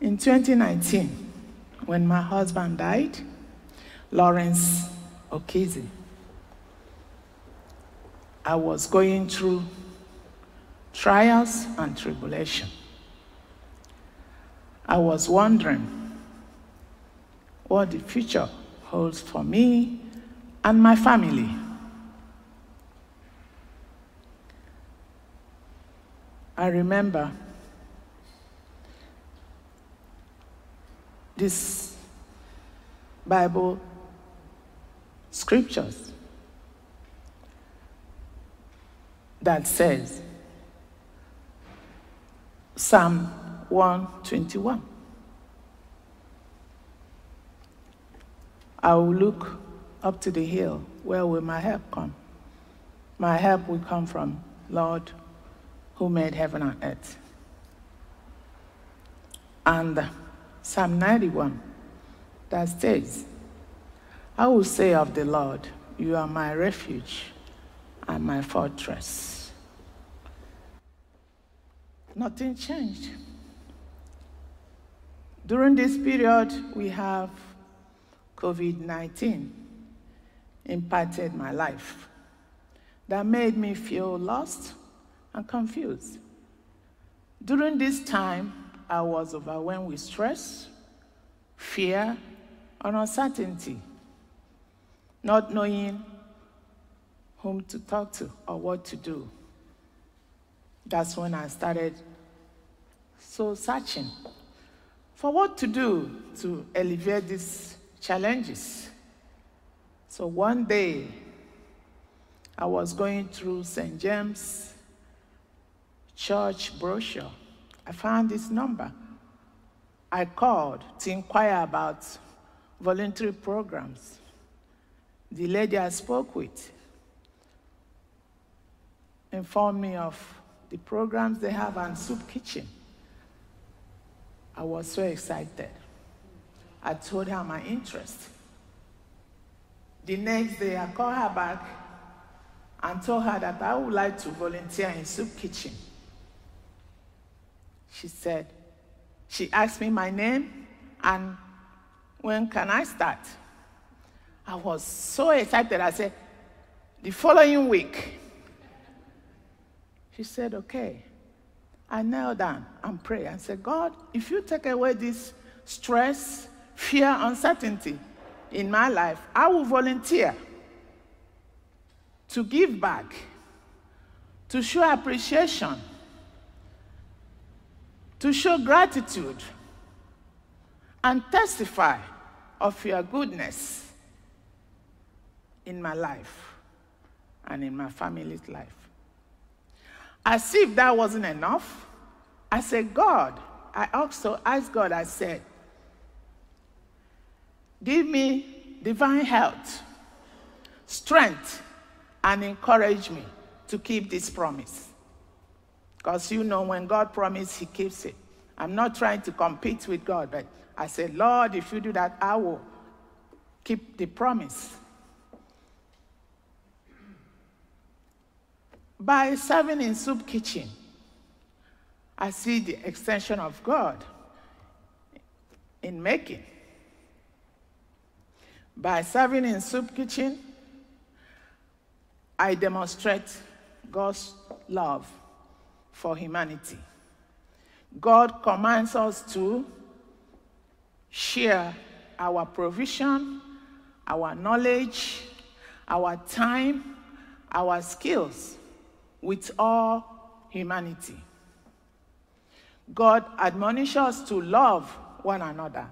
In 2019, when my husband died, Lawrence Okizi, I was going through trials and tribulation. I was wondering what the future holds for me and my family. I remember these Bible scriptures that says, Psalm 121. I will look up to the hill. Where will my help come? My help will come from Lord who made heaven and earth. And Psalm 91 that says, I will say of the Lord, You are my refuge and my fortress. Nothing changed. During this period, we have COVID 19 impacted my life. That made me feel lost and confused. During this time, I was overwhelmed with stress, fear, and uncertainty, not knowing whom to talk to or what to do. That's when I started so searching for what to do to alleviate these challenges. So one day, I was going through St. James Church brochure. I found this number. I called to inquire about voluntary programs. The lady I spoke with informed me of the programs they have on Soup Kitchen. I was so excited. I told her my interest. The next day, I called her back and told her that I would like to volunteer in Soup Kitchen. She said, she asked me my name and when can I start? I was so excited. I said, the following week. She said, okay. I knelt down and prayed and said, God, if you take away this stress, fear, uncertainty in my life, I will volunteer to give back, to show appreciation, to show gratitude, and testify of your goodness in my life and in my family's life. As if that wasn't enough, I said, God, I also asked God, I said, give me divine health, strength, and encourage me to keep this promise. Because you know, when God promised, He keeps it. I'm not trying to compete with God, but I said, Lord, if you do that, I will keep the promise. By serving in soup kitchen, I see the extension of God in making. By serving in soup kitchen, I demonstrate God's love for humanity. God commands us to share our provision, our knowledge, our time, our skills with all humanity. God admonishes us to love one another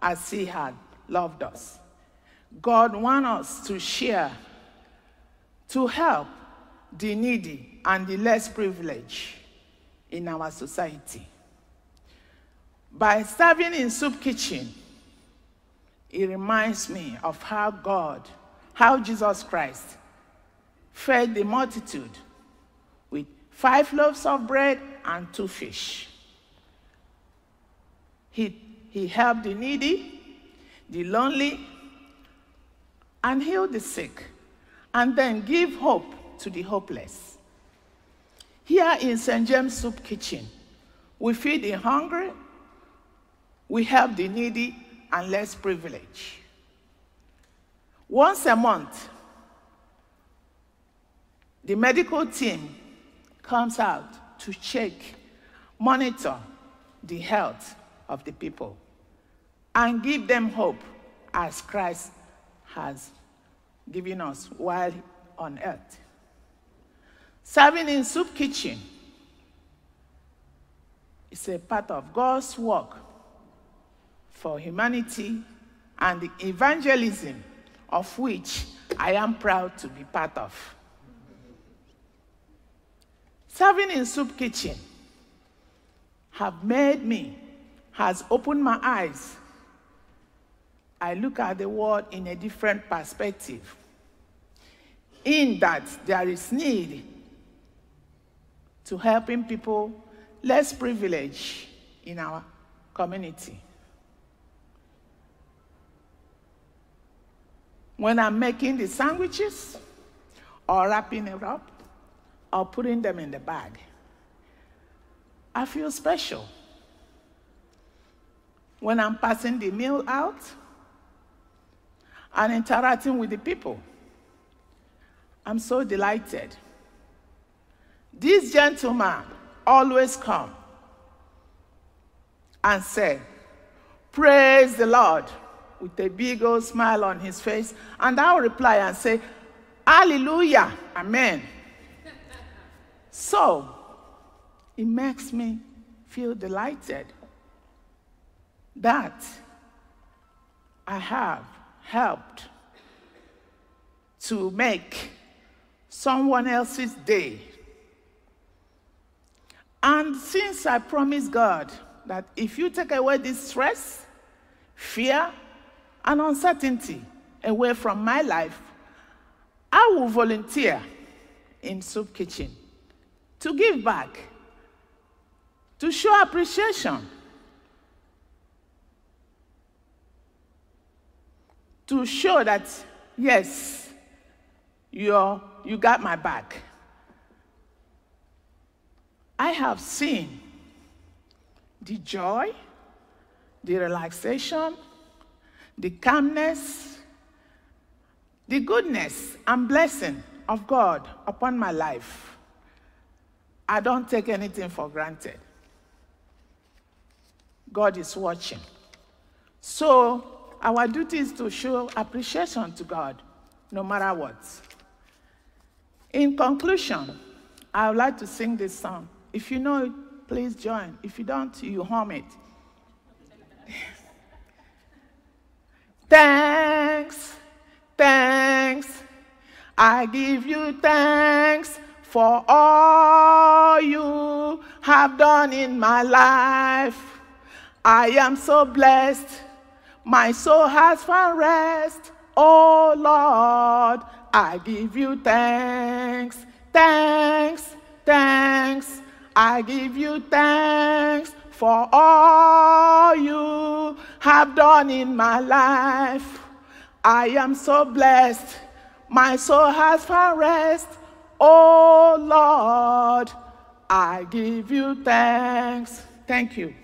as He had loved us. God wants us to share, to help the needy and the less privileged in our society. By serving in soup kitchen, it reminds me of how God, how Jesus Christ fed the multitude with five loaves of bread and two fish. He, he helped the needy, the lonely, and healed the sick, and then give hope to the hopeless. Here in St. James Soup Kitchen, we feed the hungry, We help the needy and less privileged. Once a month, the medical team comes out to check, monitor the health of the people, and give them hope as Christ has given us while on earth. Serving in soup kitchen is a part of God's work for humanity and the evangelism of which I am proud to be part of. Serving in soup kitchen have made me, has opened my eyes. I look at the world in a different perspective. In that there is need to helping people less privileged in our community. When I'm making the sandwiches or wrapping it up or putting them in the bag, I feel special. When I'm passing the meal out and interacting with the people, I'm so delighted. This gentleman always come and say, Praise the Lord, with a big old smile on his face. And I'll reply and say, Hallelujah, Amen. so, it makes me feel delighted that I have helped to make someone else's day and since I promised God that if you take away this stress, fear, and uncertainty away from my life, I will volunteer in Soup Kitchen to give back, to show appreciation, to show that, yes, you're, you got my back. I have seen the joy, the relaxation, the calmness, the goodness and blessing of God upon my life. I don't take anything for granted. God is watching. So, our duty is to show appreciation to God no matter what. In conclusion, I would like to sing this song. If you know it, please join. If you don't, you hum it. thanks, thanks. I give you thanks for all you have done in my life. I am so blessed. My soul has found rest. Oh Lord, I give you thanks, thanks, thanks. I give you thanks for all you have done in my life. I am so blessed. My soul has found rest. Oh Lord, I give you thanks. Thank you.